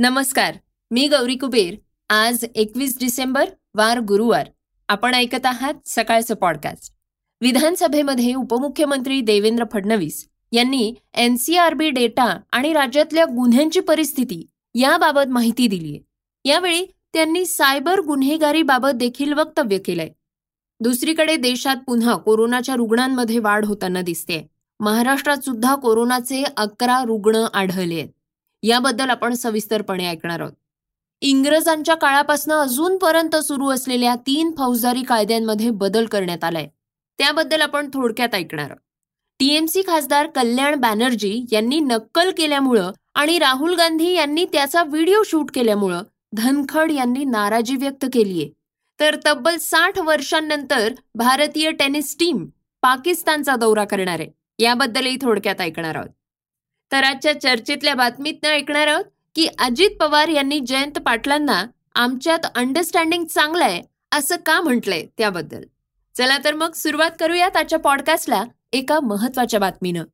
नमस्कार मी गौरी कुबेर. आज एकवीस डिसेंबर वार गुरुवार. आपण ऐकत आहात सकाळचं पॉडकास्ट विधानसभेमध्ये उपमुख्यमंत्री देवेंद्र फडणवीस यांनी एनसीआरबी डेटा आणि राज्यातल्या गुन्ह्यांची परिस्थिती याबाबत माहिती दिलीय. यावेळी त्यांनी सायबर गुन्हेगारीबाबत देखील वक्तव्य केलंय. दुसरीकडे देशात पुन्हा कोरोनाच्या रुग्णांमध्ये वाढ होताना दिसते महाराष्ट्रात सुद्धा कोरोनाचे अकरा रुग्ण आढळले आहेत याबद्दल आपण सविस्तरपणे ऐकणार आहोत. इंग्रजांच्या काळापासून अजूनपर्यंत सुरू असलेल्या तीन फौजदारी कायद्यांमध्ये बदल करण्यात आलाय. त्याबद्दल आपण थोडक्यात ऐकणार आहोत. टीएमसी खासदार कल्याण बॅनर्जी यांनी नक्कल केल्यामुळं आणि राहुल गांधी यांनी त्याचा व्हिडिओ शूट केल्यामुळं धनखड यांनी नाराजी व्यक्त केलीय. तर तब्बल साठ वर्षांनंतर भारतीय टेनिस टीम पाकिस्तानचा दौरा करणार. आहे याबद्दलही थोडक्यात ऐकणार आहोत. तर आजच्या चर्चेतल्या बातमीत ऐकणार आहोत की अजित पवार यांनी जयंत पाटलांना आमच्यात अंडरस्टँडिंग चांगलं आहे असं का म्हटलंय त्याबद्दल. चला तर मग सुरुवात करूयात आजच्या पॉडकास्टला एका महत्त्वाच्या बातमीनं.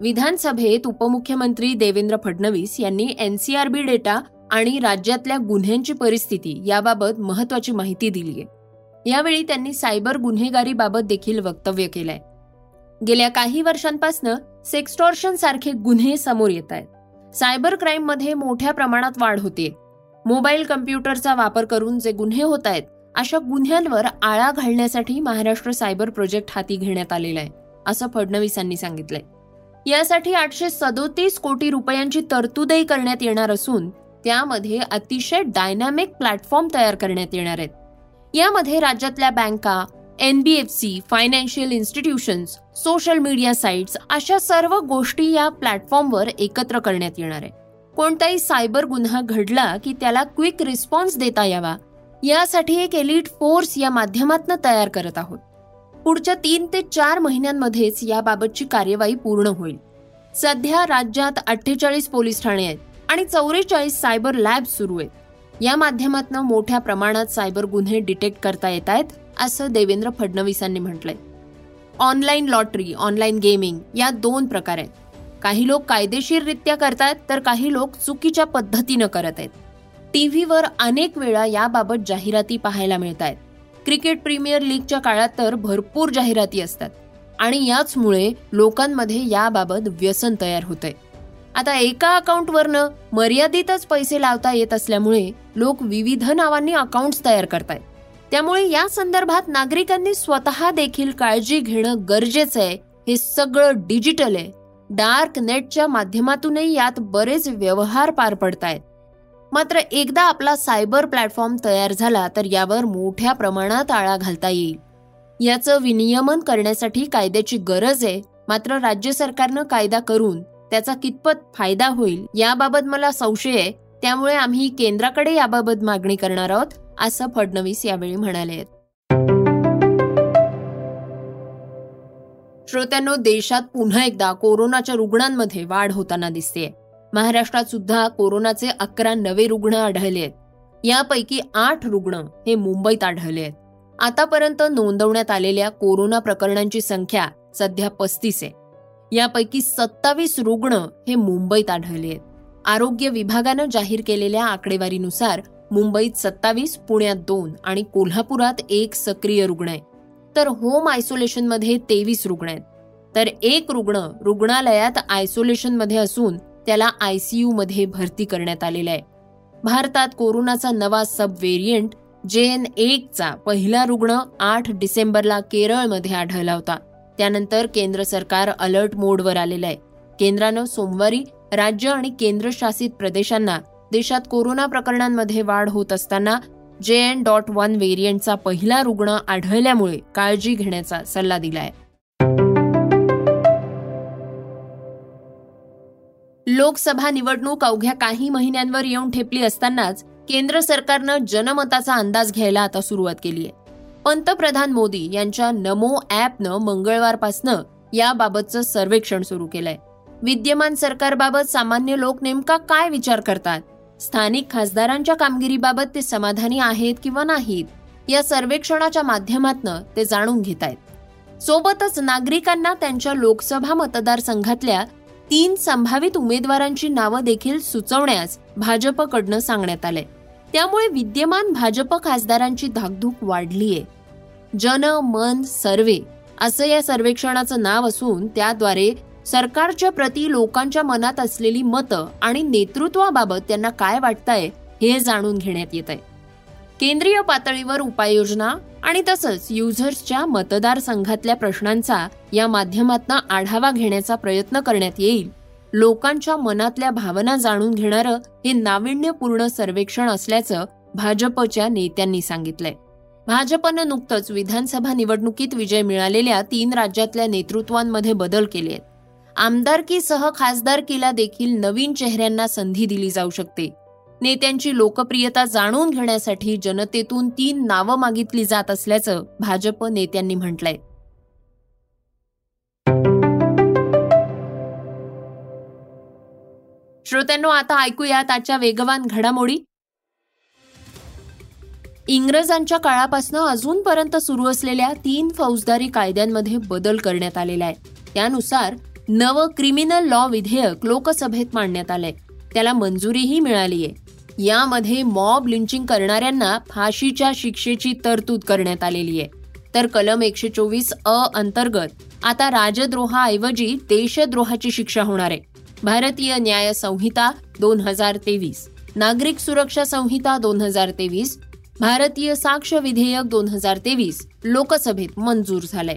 विधानसभेत उपमुख्यमंत्री देवेंद्र फडणवीस यांनी एनसीआरबी डेटा आणि राज्यातल्या गुन्ह्यांची परिस्थिती याबाबत महत्वाची माहिती दिली आहे. यावेळी त्यांनी सायबर गुन्हेगारीबाबत देखील वक्तव्य केलंय. गेल्या काही वर्षांपासून सेक्स्टॉर्शन सारखे गुन्हे समोर येत आहेत. सायबर क्राईममध्ये मोठ्या प्रमाणात वाढ होते मोबाईल कम्प्युटरचा वापर करून जे गुन्हे होत आहेत अशा गुन्ह्यांवर आळा घालण्यासाठी महाराष्ट्र सायबर प्रोजेक्ट हाती घेण्यात आलेला आहे असं फडणवीसांनी सांगितलंय. यासाठी आठशे सदोतीस कोटी रुपयांची तरतूदही करण्यात येणार असून त्यामध्ये अतिशय डायनॅमिक प्लॅटफॉर्म तयार करण्यात येणार आहेत. यामध्ये राज्यातल्या बँका NBFC financial institutions social media sites अशा सर्व गोष्टी या प्लॅटफॉर्मवर एकत्र करण्यात येणार आहे. कोणताही सायबर गुन्हा घडला की त्याला क्विक रिस्पॉन्स देता यावा. यासाठी एक एलिट फोर्स या माध्यमातून तयार करत आहोत. पुढच्या तीन ते चार महिन्यांमध्येच याबाबतची कार्यवाही पूर्ण होईल. सध्या राज्यात अठ्ठेचाळीस पोलीस ठाणे आहेत आणि चौवेचाळीस सायबर लॅब सुरू आहेत. या माध्यमातून मोठ्या प्रमाणात सायबर गुन्हे डिटेक्ट करता येत आहेत असं देवेंद्र फडणवीसांनी म्हटलंय. ऑनलाईन लॉटरी ऑनलाईन गेमिंग या दोन प्रकार आहेत. काही लोक कायदेशीररित्या करतायत तर काही लोक चुकीच्या पद्धतीनं करत आहेत. टीव्हीवर अनेक वेळा याबाबत जाहिराती पाहायला मिळत आहेत क्रिकेट प्रीमियर लीगच्या काळात तर भरपूर जाहिराती असतात. आणि याचमुळे लोकांमध्ये याबाबत व्यसन तयार होतंय. आता एका अकाउंटवरनं मर्यादितच पैसे लावता येत असल्यामुळे लोक विविध नावांनी अकाउंट्स तयार करतायत. त्यामुळे या संदर्भात नागरिकांनी स्वतः देखील काळजी घेणं गरजेचं आहे. हे सगळं डिजिटल आहे. डार्क नेटच्या माध्यमातूनही यात बरेच व्यवहार पार पडतायत. मात्र एकदा आपला सायबर प्लॅटफॉर्म तयार झाला तर यावर मोठ्या प्रमाणात आळा घालता येईल. याचं विनियमन करण्यासाठी कायद्याची गरज आहे. मात्र राज्य सरकारनं कायदा करून त्याचा कितपत फायदा होईल याबाबत मला संशय आहे. त्यामुळे आम्ही केंद्राकडे याबाबत मागणी करणार आहोत असं फडणवीस यावेळी म्हणाले. श्रोत्यांनो देशात पुन्हा एकदा कोरोनाच्या रुग्णांमध्ये वाढ होताना दिसते महाराष्ट्रात सुद्धा कोरोनाचे अकरा नवे रुग्ण आढळले आहेत. यापैकी आठ रुग्ण हे मुंबईत आढळले आहेत. आतापर्यंत नोंदवण्यात आलेल्या कोरोना प्रकरणांची संख्या सध्या पस्तीस आहे. यापैकी सत्तावीस रुग्ण हे मुंबईत आढळले आहेत. आरोग्य विभागानं जाहीर केलेल्या आकडेवारीनुसार मुंबईत सत्तावीस पुण्यात दोन आणि कोल्हापुरात एक सक्रिय रुग्ण आहे. तर होम आयसोलेशनमध्ये तेवीस रुग्ण आहेत. तर एक रुग्ण रुग्णालयात आयसोलेशनमध्ये असून त्याला आयसीयू मध्ये भरती करण्यात आलेला आहे. भारतात कोरोनाचा नवा सब व्हेरियंट जे एन एकचा पहिला रुग्ण आठ डिसेंबरला केरळमध्ये आढळला होता. त्यानंतर केंद्र सरकार अलर्ट मोडवर आलेलं आहे. केंद्रानं सोमवारी राज्य आणि केंद्रशासित प्रदेशांना देशात कोरोना प्रकरणांमध्ये वाढ होत असताना जे एन डॉट वन व्हेरियंटचा पहिला रुग्ण आढळल्यामुळे काळजी घेण्याचा सल्ला दिलाय. लोकसभा निवडणूक अवघ्या काही महिन्यांवर येऊन ठेपली असतानाच केंद्र सरकारनं जनमताचा अंदाज घ्यायला आता सुरुवात केली आहे. पंतप्रधान मोदी यांच्या नमो ॲपनं मंगळवारपासनं याबाबतचं सर्वेक्षण सुरू केलंय. विद्यमान सरकारबाबत सामान्य लोक नेमका काय विचार करतात? स्थानिक खासदारांच्या कामगिरीबाबत ते समाधानी आहेत किंवा नाहीत? या सर्वेक्षणाच्या माध्यमातून ते जाणून घेत आहेत सोबतच नागरिकांना त्यांच्या लोकसभा मतदारसंघातल्या तीन संभावित उमेदवारांची नावं देखील सुचवण्यास भाजपकडनं सांगण्यात आलंय. त्यामुळे विद्यमान भाजप खासदारांची धाकधूक वाढलीय. जन मन सर्वे असं या सर्वेक्षणाचं नाव असून त्याद्वारे सरकारच्या प्रती लोकांच्या मनात असलेली मतं आणि नेतृत्वाबाबत त्यांना काय वाटतंय हे जाणून घेण्यात येत आहे केंद्रीय पातळीवर उपाययोजना आणि तसंच युझर्सच्या मतदारसंघातल्या प्रश्नांचा या माध्यमातून आढावा घेण्याचा प्रयत्न करण्यात येईल. लोकांच्या मनातल्या भावना जाणून घेणारं हे नाविन्यपूर्ण सर्वेक्षण असल्याचं भाजपच्या नेत्यांनी सांगितलंय. भाजपनं नुकतंच विधानसभा निवडणुकीत विजय मिळालेल्या तीन राज्यातल्या नेतृत्वांमध्ये बदल केले आहेत. आमदारकीसह खासदारकीला देखील नवीन चेहऱ्यांना संधी दिली जाऊ शकते. नेत्यांची लोकप्रियता जाणून घेण्यासाठी जनतेतून तीन नावं मागितली जात असल्याचं भाजप नेत्यांनी म्हटलंय. श्रोत्यांनो आता ऐकूया त्याच्या वेगवान घडामोडी. इंग्रजांच्या काळापासून अजूनपर्यंत सुरू असलेल्या तीन फौजदारी कायद्यांमध्ये बदल करण्यात आलेला आहे. त्यानुसार नवं क्रिमिनल लॉ विधेयक लोकसभेत मांडण्यात आलंय. त्याला मंजुरीही मिळाली आहे. यामध्ये मॉब लिंचिंग करणाऱ्यांना फाशीच्या शिक्षेची तरतूद करण्यात आलेली आहे. तर कलम एकशे चोवीस अ अंतर्गत आता राजद्रोहाऐवजी देशद्रोहाची शिक्षा होणार आहे. भारतीय न्याय संहिता दोन हजार तेवीस नागरिक सुरक्षा संहिता दोन हजार तेवीस भारतीय साक्ष विधेयक दोन हजार तेवीस लोकसभेत मंजूर झालंय.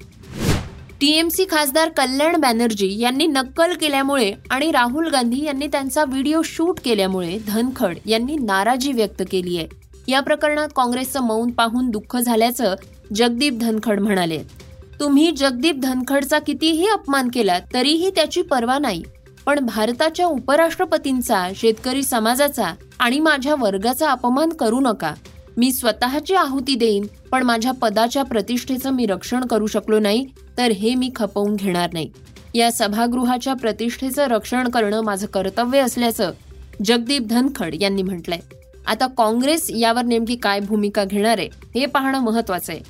टीएमसी खासदार कल्याण बॅनर्जी यांनी नक्कल केल्यामुळे आणि राहुल गांधी यांनी त्यांचा व्हिडिओ शूट केल्यामुळे धनखड यांनी नाराजी व्यक्त केली आहे. या प्रकरणात काँग्रेसचं मौन पाहून दुःख झाल्याचं जगदीप धनखड म्हणाले. तुम्ही जगदीप धनखडचा कितीही अपमान केला तरीही त्याची पर्वा नाही. पण भारताच्या उपराष्ट्रपतींचा शेतकरी समाजाचा आणि माझ्या वर्गाचा अपमान करू नका. मी स्वतःची आहुती देईन पण माझ्या पदाच्या प्रतिष्ठेचं मी रक्षण करू शकलो नाही तर हे मी खपवून घेणार नाही. या सभागृहाच्या प्रतिष्ठेचं रक्षण करणं माझं कर्तव्य असल्याचं जगदीप धनखड यांनी म्हटलंय. आता काँग्रेस यावर नेमकी काय भूमिका घेणार आहे हे पाहणं महत्वाचं आहे.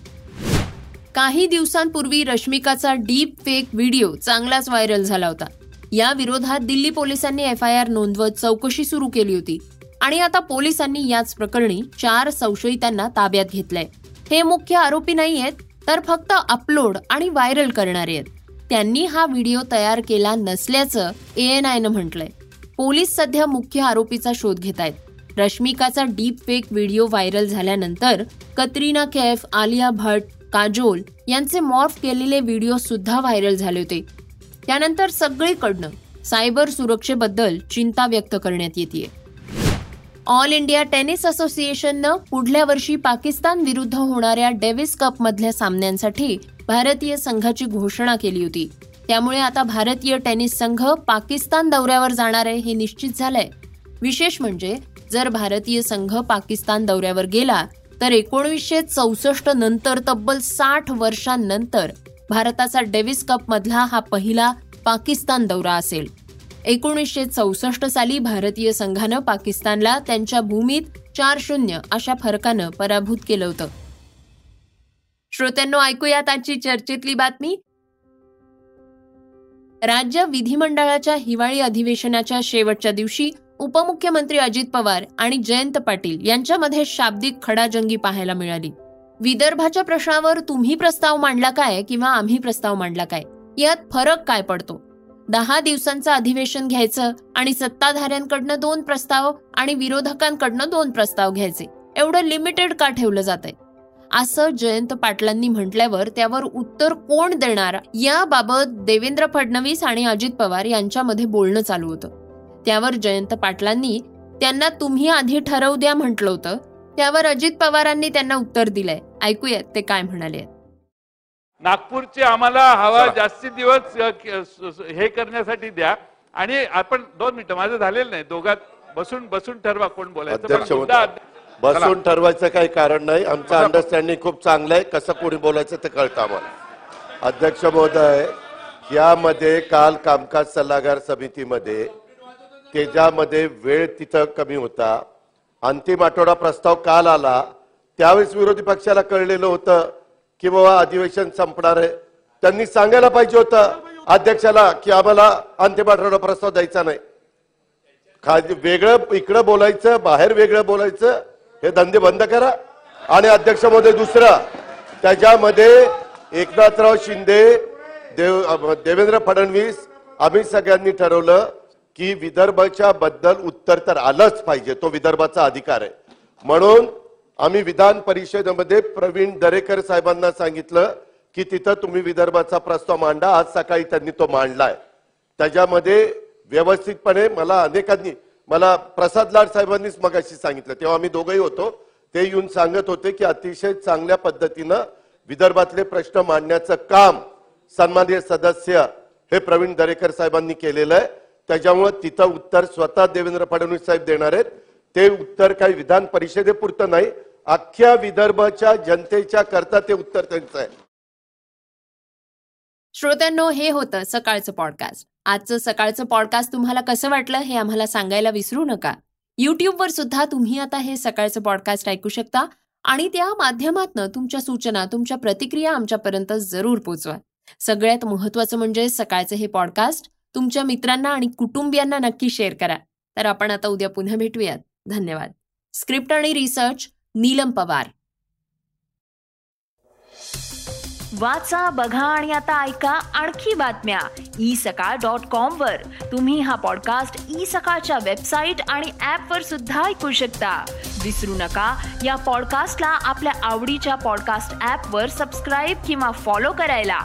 काही दिवसांपूर्वी रश्मिकाचा डीप फेक व्हिडिओ चांगलाच व्हायरल झाला होता. या विरोधात दिल्ली पोलिसांनी एफ आय आर नोंदवत चौकशी सुरू केली होती. आणि आता पोलिसांनी याच प्रकरणी चार संशयितांना ताब्यात घेतलंय. हे मुख्य आरोपी नाही आहेत तर फक्त अपलोड आणि व्हायरल करणारे आहेत. त्यांनी हा व्हिडिओ तयार केला नसल्याचं एएनआयनं म्हटलंय. पोलीस सध्या मुख्य आरोपीचा शोध घेत आहेत. रश्मिकाचा डीप फेक व्हिडिओ व्हायरल झाल्यानंतर कतरीना कैफ आलिया भट काजोल यांचे मॉर्फ केलेले व्हिडिओ सुद्धा व्हायरल झाले होते. त्यानंतर सगळीकडनं सायबर सुरक्षेबद्दल चिंता व्यक्त करण्यात येते ऑल इंडिया टेनिस असोसिएशननं पुढल्या वर्षी पाकिस्तान विरुद्ध होणाऱ्या डेव्हिस कप मधल्या सामन्यांसाठी भारतीय संघाची घोषणा केली होती. त्यामुळे आता भारतीय टेनिस संघ पाकिस्तान दौऱ्यावर जाणार आहे हे निश्चित झालंय. विशेष म्हणजे जर भारतीय संघ पाकिस्तान दौऱ्यावर गेला तर एकोणीसशे चौसष्ट नंतर तब्बल साठ वर्षांनंतर भारताचा डेव्हिस कप मधला हा पहिला पाकिस्तान दौरा असेल. एकोणीसशे चौसष्ट साली भारतीय संघानं पाकिस्तानला त्यांच्या भूमीत चार शून्य अशा फरकानं पराभूत केलं होतं. श्रोत्यांनो ऐकूयात आजची चर्चेतली बातमी. राज्य विधिमंडळाच्या हिवाळी अधिवेशनाच्या शेवटच्या दिवशी उपमुख्यमंत्री अजित पवार आणि जयंत पाटील यांच्यामध्ये शाब्दिक खडाजंगी पाहायला मिळाली. विदर्भाच्या प्रश्नावर तुम्ही प्रस्ताव मांडला काय किंवा आम्ही प्रस्ताव मांडला काय? यात फरक काय पडतो? दहा दिवसांचं अधिवेशन घ्यायचं आणि सत्ताधाऱ्यांकडनं दोन प्रस्ताव आणि विरोधकांकडनं दोन प्रस्ताव घ्यायचे. एवढं लिमिटेड का ठेवलं जात आहे असं जयंत पाटलांनी म्हटल्यावर त्यावर उत्तर कोण देणार याबाबत देवेंद्र फडणवीस आणि अजित पवार यांच्यामध्ये बोलणं चालू होतं. त्यावर जयंत पाटलांनी त्यांना तुम्ही आधी ठरवू द्या म्हटलं होतं. त्यावर अजित पवारांनी त्यांना उत्तर दिलंय. ऐकूयात ते काय म्हणाले नागपूरची आम्हाला हवा जास्ती दिवस हे करण्यासाठी द्या. आणि आपण दोन मिनिटं माझं झालेलं नाही. दोघात बसून बसून ठरवा कोण बोलायचं. बसून ठरवायचं काही कारण नाही. आमचं अंडरस्टँडिंग खूप चांगलं आहे कसं कोणी बोलायचं ते कळतं आम्हाला. अध्यक्ष महोदय यामध्ये काल कामकाज सल्लागार समितीमध्ये त्याच्यामध्ये वेळ तिथं कमी होता. अंतिम आठवडा प्रस्ताव काल आला. त्यावेळेस विरोधी पक्षाला कळलेलं होतं की बाबा अधिवेशन संपणार आहे. त्यांनी सांगायला पाहिजे होतं अध्यक्षाला की आम्हाला अंतिम आठवडा प्रस्ताव द्यायचा नाही. खाली वेगळं इकडं बोलायचं बाहेर वेगळं बोलायचं हे धंदे बंद करा. आणि अध्यक्ष महोदय दुसरं त्याच्यामध्ये एकनाथराव शिंदे देव देवेंद्र फडणवीस आम्ही सगळ्यांनी ठरवलं की विदर्भाच्या बद्दल उत्तर तर आलंच पाहिजे तो विदर्भाचा अधिकार आहे. म्हणून आम्ही विधान परिषदेमध्ये प्रवीण दरेकर साहेबांना सांगितलं की तिथं तुम्ही विदर्भाचा प्रस्ताव मांडा आज सकाळी त्यांनी तो मांडलाय. त्याच्यामध्ये व्यवस्थितपणे मला अनेकांनी मला प्रसाद लाड साहेबांनीच मगाशी सांगितलं तेव्हा आम्ही दोघंही होतो ते येऊन सांगत होते की अतिशय चांगल्या पद्धतीनं विदर्भातले प्रश्न मांडण्याचं काम सन्माननीय सदस्य हे प्रवीण दरेकर साहेबांनी केलेलं आहे. त्याच्यामुळे तिथं उत्तर स्वतः देवेंद्र फडणवीस साहेब देणार आहेत. ते उत्तर काही विधान परिषदेपुरतं नाही. अख्ख्या विदर्भाच्या जनतेच्या करता ते उत्तर त्यांचं आहे. श्रोत्यांनो हे होतं सकाळचं पॉडकास्ट आजचं सकाळचं पॉडकास्ट तुम्हाला कसं वाटलं हे आम्हाला सांगायला विसरू नका. युट्यूबवर सुद्धा तुम्ही आता हे सकाळचं पॉडकास्ट ऐकू शकता आणि त्या माध्यमातनं तुमच्या सूचना तुमच्या प्रतिक्रिया आमच्यापर्यंत जरूर पोचवा. सगळ्यात महत्वाचं म्हणजे सकाळचं हे पॉडकास्ट तुमच्या मित्रांना आणि कुटुंबियांना नक्की शेअर करा. तर आपण आता उद्या पुन्हा भेटूयात. धन्यवाद. स्क्रिप्ट आणि रिसर्च नीलम पवार. वाचा बघा आणि आता ऐका आणखी बातम्या. ई सकाळ डॉट कॉम वर. तुम्ही हा पॉडकास्ट ई सकाळच्या वेबसाईट आणि ऍप वर सुद्धा ऐकू शकता. विसरू नका. या पॉडकास्टला आपल्या आवडीच्या पॉडकास्ट ऍप वर सबस्क्राईब किंवा फॉलो करायला.